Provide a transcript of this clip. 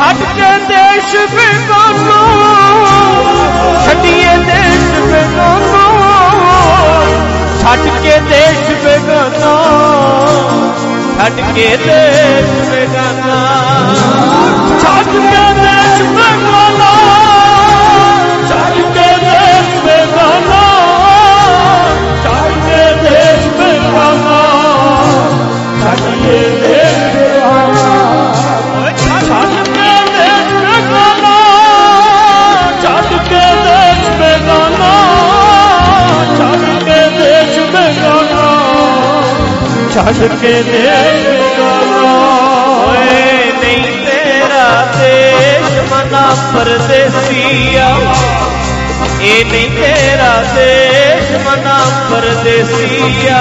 ਛੱਡ ਕੇ ਦੇਸ਼ ਬੇਗਾਨਾ, ਛੱਡੀਏ ਦੇਸ਼ ਬੇਗਾਨਾ, ਛੱਡ ਕੇ ਦੇਸ਼ ਬੇਗਾਨਾ, ਛੱਡ ਕੇ ਦੇਸ਼ ਬੇਗਾਨਾ। ਛੱਡ ਕੇ ਦੇਸ਼ ਬੇਗਾਨਾ ਓਏ ਨਹੀਂ ਤੇਰਾ ਦੇਸ਼ ਮਨਾ ਪਰਦੇਸੀਆ ਇਹ ਨਹੀਂ ਤੇਰਾ ਦੇਸ਼ ਮਨਾ ਪਰਦੇਸੀਆ